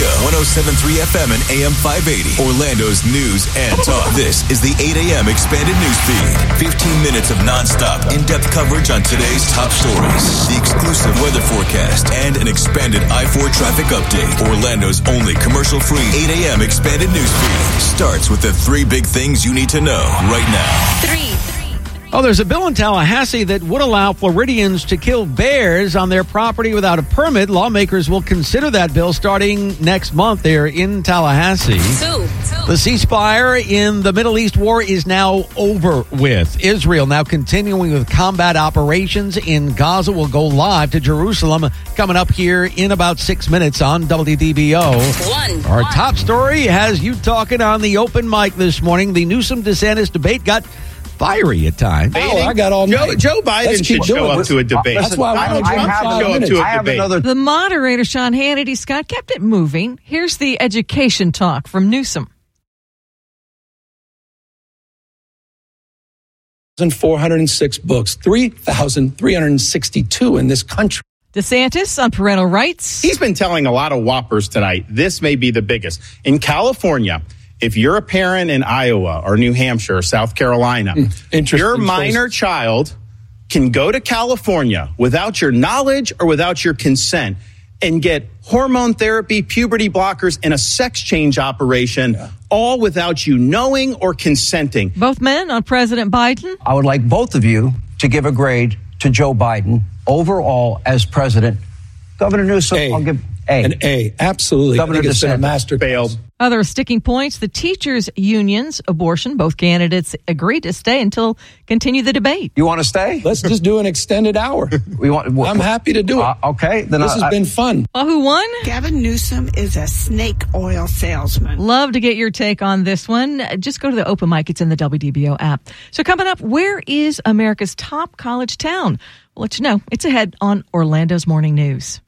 WDBO 1073 FM and AM 580. Orlando's news and talk. This is the 8 a.m. expanded news feed. 15 minutes of nonstop, in depth coverage on today's top stories, the exclusive weather forecast, and an expanded I 4 traffic update. Orlando's only commercial free 8 a.m. expanded news feed starts with the three big things you need to know right now. Three. Oh, there's a bill in Tallahassee that would allow Floridians to kill bears on their property without a permit. Lawmakers will consider that bill starting next month there in Tallahassee. Two. The ceasefire in the Middle East war is now over with. Israel now continuing with combat operations in Gaza will go live to Jerusalem coming up here in about six minutes on WDBO. One. Our top story has you talking on the open mic this morning. The Newsom DeSantis debate got fiery at times. Oh, I got all Joe, night. Joe Biden Let's should show up to a debate. That's why I Donald wanted Trump five should show up to a I have debate. another The moderator, Sean Hannity Scott, kept it moving. Here's the education talk from Newsom. 406 books, 3,362 in this country. DeSantis on parental rights. He's been telling a lot of whoppers tonight. This may be the biggest. In California, if you're a parent in Iowa or New Hampshire or South Carolina, hmm, interesting your choice. minor child can go to California without your knowledge or without your consent and get hormone therapy, puberty blockers, and a sex change operation, all without you knowing or consenting. Both men on President Biden. I would like both of you to give a grade to Joe Biden overall as president. Governor Newsom, A. I'll give A. An A, absolutely. Governor I it's been a DeSantis. master Failed. Other sticking points the teachers' unions, abortion. Both candidates agreed to stay until continue the debate. you want to stay? Let's just do an extended hour. We want. I'm happy to do it. Uh, okay, then This I, has I- been fun. Well, who won? Gavin Newsom is a snake oil salesman. Love to get your take on this one. Just go to the open mic. It's in the WDBO app. So coming up, where is America's top college town? We'll let you know. It's ahead on Orlando's Morning News.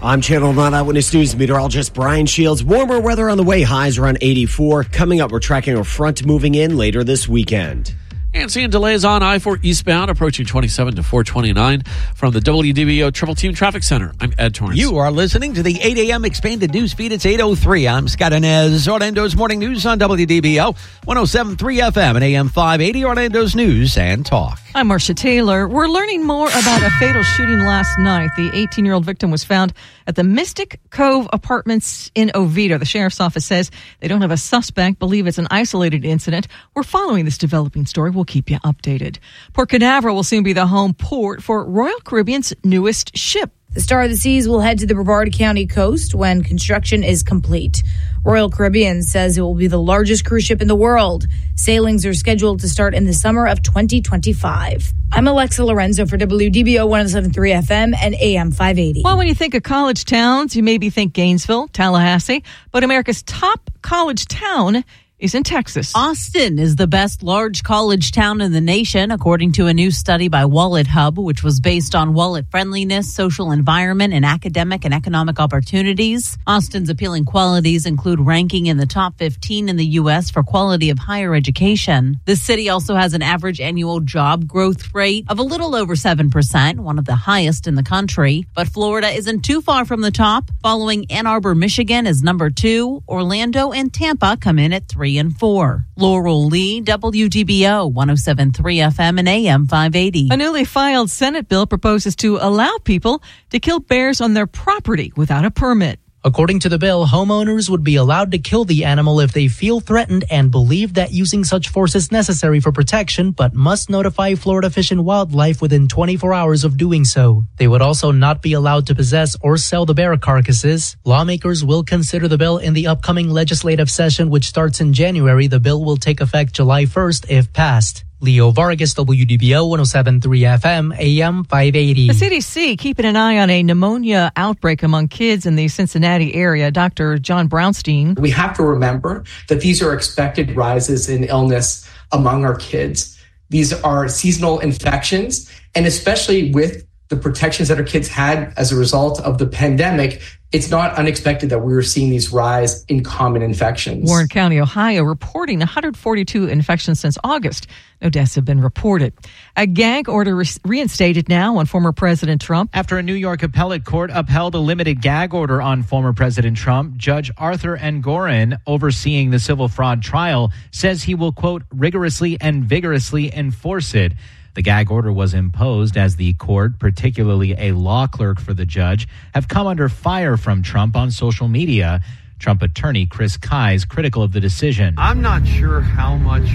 I'm Channel 9 Eyewitness News meteorologist Brian Shields. Warmer weather on the way, highs around 84. Coming up, we're tracking a front moving in later this weekend. And seeing delays on I 4 eastbound approaching 27 to 429 from the WDBO Triple Team Traffic Center. I'm Ed Torrance. You are listening to the 8 a.m. expanded news feed. It's 8.03. I'm Scott Anez. Orlando's Morning News on WDBO 107.3 FM and AM 580. Orlando's News and Talk. I'm Marcia Taylor. We're learning more about a fatal shooting last night. The 18 year old victim was found at the Mystic Cove Apartments in Oviedo. The sheriff's office says they don't have a suspect, believe it's an isolated incident. We're following this developing story. We'll keep you updated. Port Canaveral will soon be the home port for Royal Caribbean's newest ship. The Star of the Seas will head to the Brevard County coast when construction is complete. Royal Caribbean says it will be the largest cruise ship in the world. Sailings are scheduled to start in the summer of 2025. I'm Alexa Lorenzo for WDBO 1073 FM and AM 580. Well, when you think of college towns, you maybe think Gainesville, Tallahassee, but America's top college town is in Texas. Austin is the best large college town in the nation, according to a new study by WalletHub, which was based on wallet friendliness, social environment, and academic and economic opportunities. Austin's appealing qualities include ranking in the top 15 in the U.S. for quality of higher education. The city also has an average annual job growth rate of a little over 7%, one of the highest in the country. But Florida isn't too far from the top, following Ann Arbor, Michigan as number two. Orlando and Tampa come in at three and four. Laurel Lee, WDBO 1073 FM and AM 580. A newly filed Senate bill proposes to allow people to kill bears on their property without a permit. According to the bill, homeowners would be allowed to kill the animal if they feel threatened and believe that using such force is necessary for protection, but must notify Florida Fish and Wildlife within 24 hours of doing so. They would also not be allowed to possess or sell the bear carcasses. Lawmakers will consider the bill in the upcoming legislative session, which starts in January. The bill will take effect July 1st if passed. Leo Vargas, WDBO 1073 FM, AM 580. The CDC keeping an eye on a pneumonia outbreak among kids in the Cincinnati area. Dr. John Brownstein. We have to remember that these are expected rises in illness among our kids. These are seasonal infections, and especially with the protections that our kids had as a result of the pandemic, it's not unexpected that we were seeing these rise in common infections. Warren County, Ohio, reporting 142 infections since August. No deaths have been reported. A gag order re- reinstated now on former President Trump. After a New York appellate court upheld a limited gag order on former President Trump, Judge Arthur Engoron, overseeing the civil fraud trial, says he will, quote, rigorously and vigorously enforce it. The gag order was imposed as the court, particularly a law clerk for the judge, have come under fire from Trump on social media. Trump attorney Chris Kise is critical of the decision. I'm not sure how much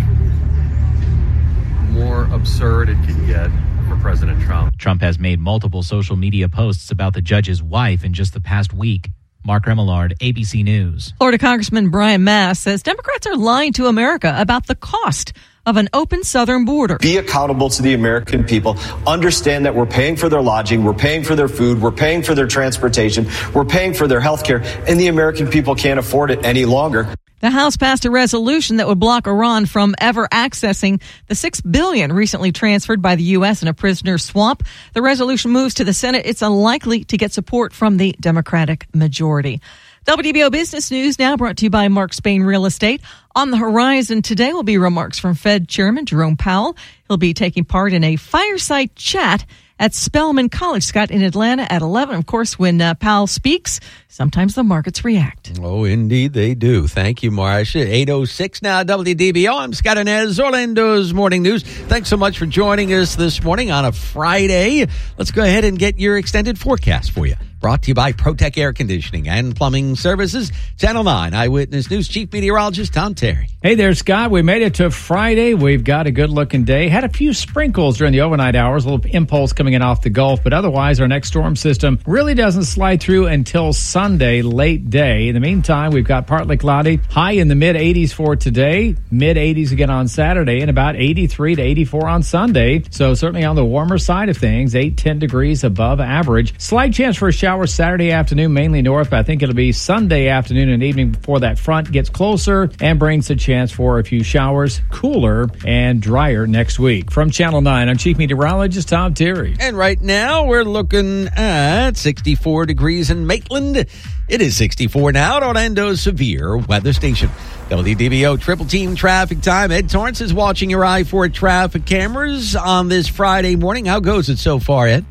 more absurd it can get for President Trump. Trump has made multiple social media posts about the judge's wife in just the past week. Mark Remillard, ABC News. Florida Congressman Brian Mast says Democrats are lying to America about the cost of an open southern border. Be accountable to the American people. Understand that we're paying for their lodging, we're paying for their food, we're paying for their transportation, we're paying for their health care, and the American people can't afford it any longer. The House passed a resolution that would block Iran from ever accessing the 6 billion recently transferred by the US in a prisoner swap. The resolution moves to the Senate. It's unlikely to get support from the Democratic majority. WDBO Business News now brought to you by Mark Spain Real Estate. On the horizon today will be remarks from Fed Chairman Jerome Powell. He'll be taking part in a fireside chat at Spelman College, Scott, in Atlanta at 11. Of course, when uh, Powell speaks, sometimes the markets react. Oh, indeed they do. Thank you, Marsha. 806 now, WDBO. I'm Scott Anez, Orlando's Morning News. Thanks so much for joining us this morning on a Friday. Let's go ahead and get your extended forecast for you. Brought to you by ProTech Air Conditioning and Plumbing Services. Channel 9 Eyewitness News Chief Meteorologist Tom Terry. Hey there, Scott. We made it to Friday. We've got a good looking day. Had a few sprinkles during the overnight hours, a little impulse coming in off the Gulf, but otherwise, our next storm system really doesn't slide through until Sunday, late day. In the meantime, we've got partly cloudy, high in the mid 80s for today, mid 80s again on Saturday, and about 83 to 84 on Sunday. So, certainly on the warmer side of things, 8, 10 degrees above average. Slight chance for a shower Saturday afternoon, mainly north, but I think it'll be Sunday afternoon and evening before that front gets closer and brings a chance for a few showers, cooler and drier next week. From Channel 9, I'm Chief Meteorologist Tom Terry. And right now, we're looking at 64 degrees in Maitland. It is 64 now at Orlando's Severe Weather Station. WDBO Triple Team Traffic Time. Ed Torrance is watching your I 4 traffic cameras on this Friday morning. How goes it so far, Ed?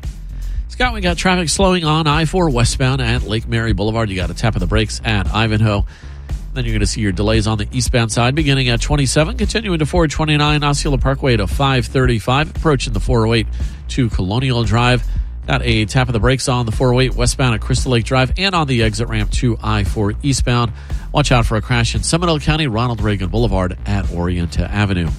Scott, we got traffic slowing on I 4 westbound at Lake Mary Boulevard. You got a tap of the brakes at Ivanhoe. Then you're going to see your delays on the eastbound side beginning at 27, continuing to 429 Osceola Parkway to 535, approaching the 408 to Colonial Drive. Got a tap of the brakes on the 408 westbound at Crystal Lake Drive and on the exit ramp to I 4 eastbound. Watch out for a crash in Seminole County, Ronald Reagan Boulevard at Orienta Avenue.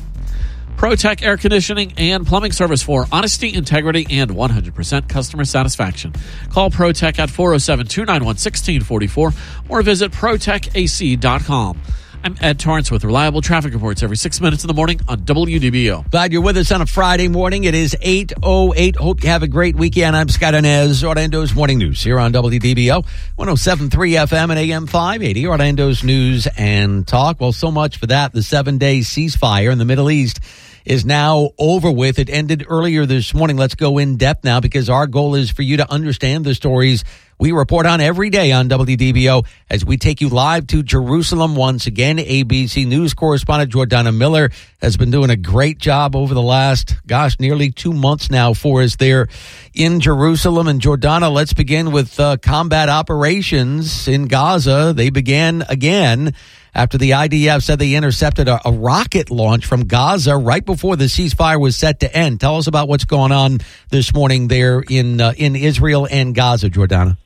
ProTech Air Conditioning and Plumbing Service for honesty, integrity, and 100% customer satisfaction. Call ProTech at 407 291 1644 or visit ProTechAC.com. I'm Ed Torrance with reliable traffic reports every six minutes in the morning on WDBO. Glad you're with us on a Friday morning. It is 8.08. Hope you have a great weekend. I'm Scott Anez, Orlando's Morning News here on WDBO, 107.3 FM and AM 580, Orlando's News and Talk. Well, so much for that. The seven-day ceasefire in the Middle East is now over with. It ended earlier this morning. Let's go in depth now because our goal is for you to understand the stories we report on every day on WDBO as we take you live to Jerusalem once again. ABC News correspondent Jordana Miller has been doing a great job over the last, gosh, nearly two months now for us there in Jerusalem. And Jordana, let's begin with uh, combat operations in Gaza. They began again after the IDF said they intercepted a, a, rocket launch from Gaza right before the ceasefire was set to end. Tell us about what's going on this morning there in uh, in Israel and Gaza, Jordana.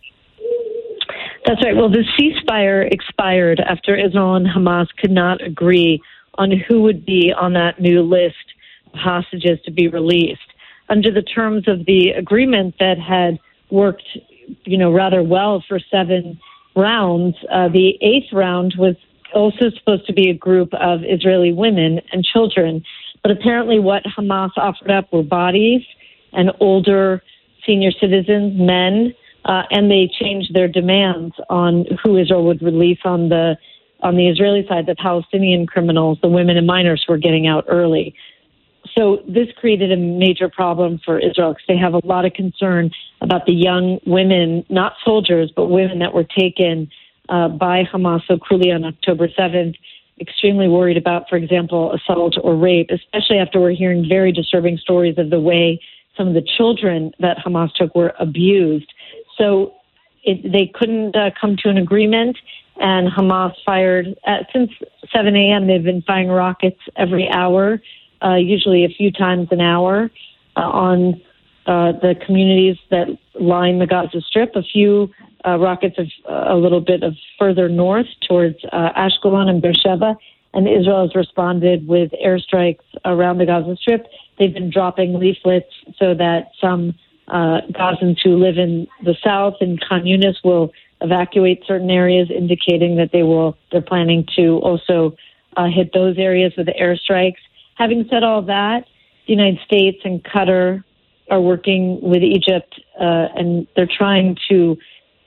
That's right. Well, the ceasefire expired after Israel and Hamas could not agree on who would be on that new list of hostages to be released. Under the terms of the agreement that had worked, you know, rather well for seven rounds, uh, the eighth round was also supposed to be a group of Israeli women and children. But apparently, what Hamas offered up were bodies and older senior citizens, men uh, and they changed their demands on who Israel would release on the on the Israeli side. The Palestinian criminals, the women and minors, were getting out early. So this created a major problem for Israel because they have a lot of concern about the young women, not soldiers, but women that were taken uh, by Hamas so cruelly on October 7th. Extremely worried about, for example, assault or rape, especially after we're hearing very disturbing stories of the way some of the children that Hamas took were abused. So it, they couldn't uh, come to an agreement, and Hamas fired uh, since 7 a.m. They've been firing rockets every hour, uh, usually a few times an hour, uh, on uh, the communities that line the Gaza Strip. A few uh, rockets of uh, a little bit of further north towards uh, Ashkelon and Beersheba, and Israel has responded with airstrikes around the Gaza Strip. They've been dropping leaflets so that some uh, Gazans who live in the south in Khan Yunis will evacuate certain areas, indicating that they will they're planning to also uh, hit those areas with airstrikes. Having said all that, the United States and Qatar are working with Egypt, uh, and they're trying to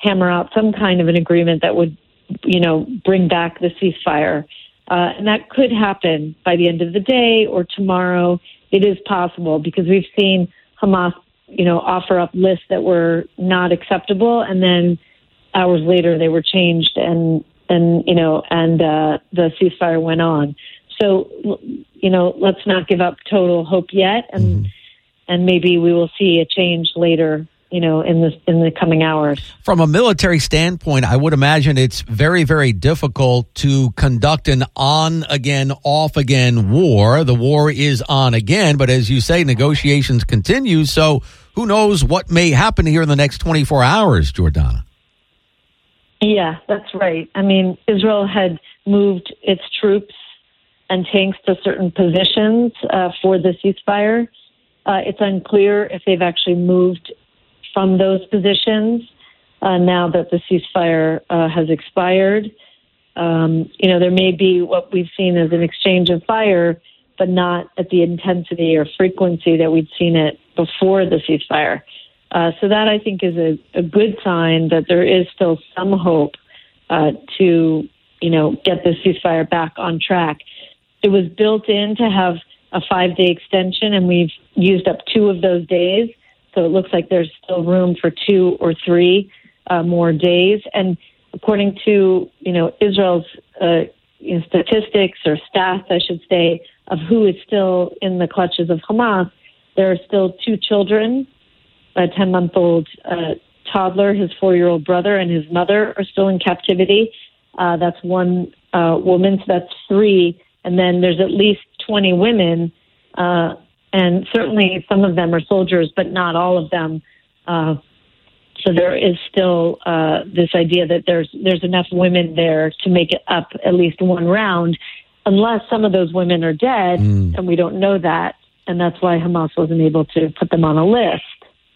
hammer out some kind of an agreement that would, you know, bring back the ceasefire. Uh, and that could happen by the end of the day or tomorrow. It is possible because we've seen Hamas, you know, offer up lists that were not acceptable, and then hours later they were changed, and and you know, and uh, the ceasefire went on. So, you know, let's not give up total hope yet, and mm-hmm. and maybe we will see a change later you know in the in the coming hours. From a military standpoint i would imagine it's very very difficult to conduct an on again off again war. The war is on again but as you say negotiations continue. So who knows what may happen here in the next 24 hours jordana? Yeah that's right. I mean israel had moved its troops and tanks to certain positions uh, for the ceasefire. Uh, it's unclear if they've actually moved from those positions uh, now that the ceasefire uh, has expired. Um, you know, there may be what we've seen as an exchange of fire, but not at the intensity or frequency that we'd seen it before the ceasefire. Uh, so that I think is a, a, good sign that there is still some hope uh, to, you know, get the ceasefire back on track. It was built in to have a five day extension, and we've used up two of those days. So it looks like there's still room for two or three uh, more days. And according to you know Israel's uh, you know, statistics or stats, I should say, of who is still in the clutches of Hamas, there are still two children, a 10 month old uh, toddler, his four year old brother, and his mother are still in captivity. Uh, that's one uh, woman, so that's three. And then there's at least 20 women uh, and certainly some of them are soldiers, but not all of them. Uh, so there is still uh, this idea that there's there's enough women there to make it up at least one round, unless some of those women are dead, mm. and we don't know that, and that's why Hamas wasn't able to put them on a list.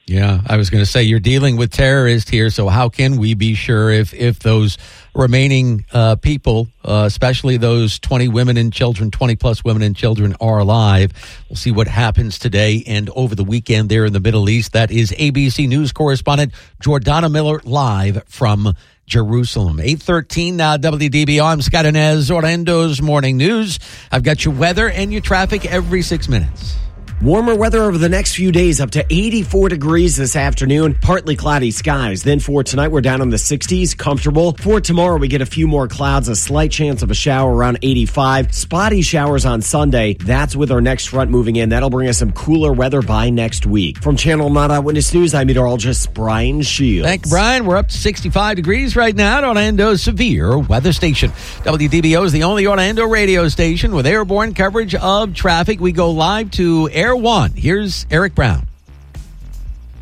Yeah, I was going to say you're dealing with terrorists here, so how can we be sure if if those remaining uh, people, uh, especially those 20 women and children, 20 plus women and children, are alive? We'll see what happens today and over the weekend there in the Middle East. That is ABC News correspondent Jordana Miller live from Jerusalem. 813 now WDBO. I'm Scott Anez, Orlando's Morning News. I've got your weather and your traffic every six minutes. Warmer weather over the next few days, up to 84 degrees this afternoon. Partly cloudy skies. Then for tonight, we're down in the 60s, comfortable. For tomorrow, we get a few more clouds, a slight chance of a shower around 85. Spotty showers on Sunday. That's with our next front moving in. That'll bring us some cooler weather by next week. From Channel 9 Eyewitness News, I'm meteorologist Brian Shields. Thank you, Brian. We're up to 65 degrees right now at Orlando's severe weather station. WDBO is the only Orlando radio station with airborne coverage of traffic. We go live to air Air One. Here's Eric Brown.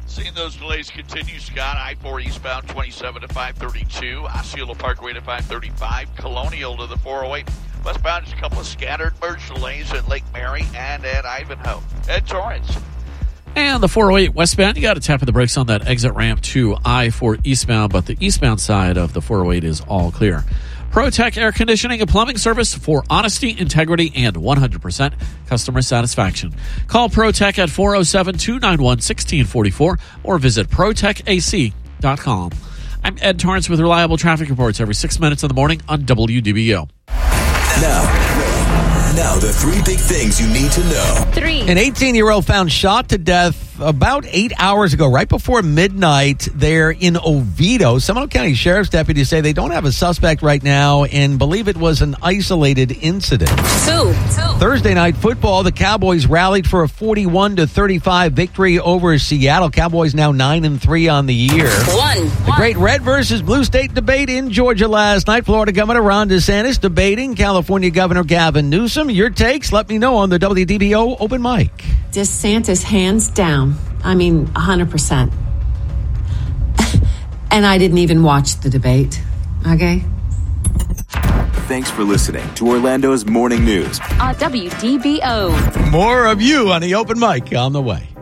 Seeing those delays continue, Scott. I 4 eastbound 27 to 532, Osceola Parkway to 535, Colonial to the 408. Westbound, just a couple of scattered merge delays at Lake Mary and at Ivanhoe. Ed Torrance. And the 408 westbound, you got to tap of the brakes on that exit ramp to I 4 eastbound, but the eastbound side of the 408 is all clear. ProTech Air Conditioning and Plumbing Service for honesty, integrity, and 100% customer satisfaction. Call ProTech at 407 291 1644 or visit ProTechAC.com. I'm Ed Torrance with reliable traffic reports every six minutes in the morning on WDBO. Now, Now, the three big things you need to know. Three. An 18 year old found shot to death about eight hours ago, right before midnight, there in Oviedo. Seminole County Sheriff's deputies say they don't have a suspect right now and believe it was an isolated incident. Two. Thursday night football, the Cowboys rallied for a 41 to 35 victory over Seattle. Cowboys now 9 and 3 on the year. One. The great red versus blue state debate in Georgia last night. Florida Governor Ron DeSantis debating California Governor Gavin Newsom. Your takes, let me know on the WDBO open mic. DeSantis, hands down. I mean, 100%. and I didn't even watch the debate. Okay? Thanks for listening to Orlando's Morning News. On WDBO. More of you on the open mic on the way.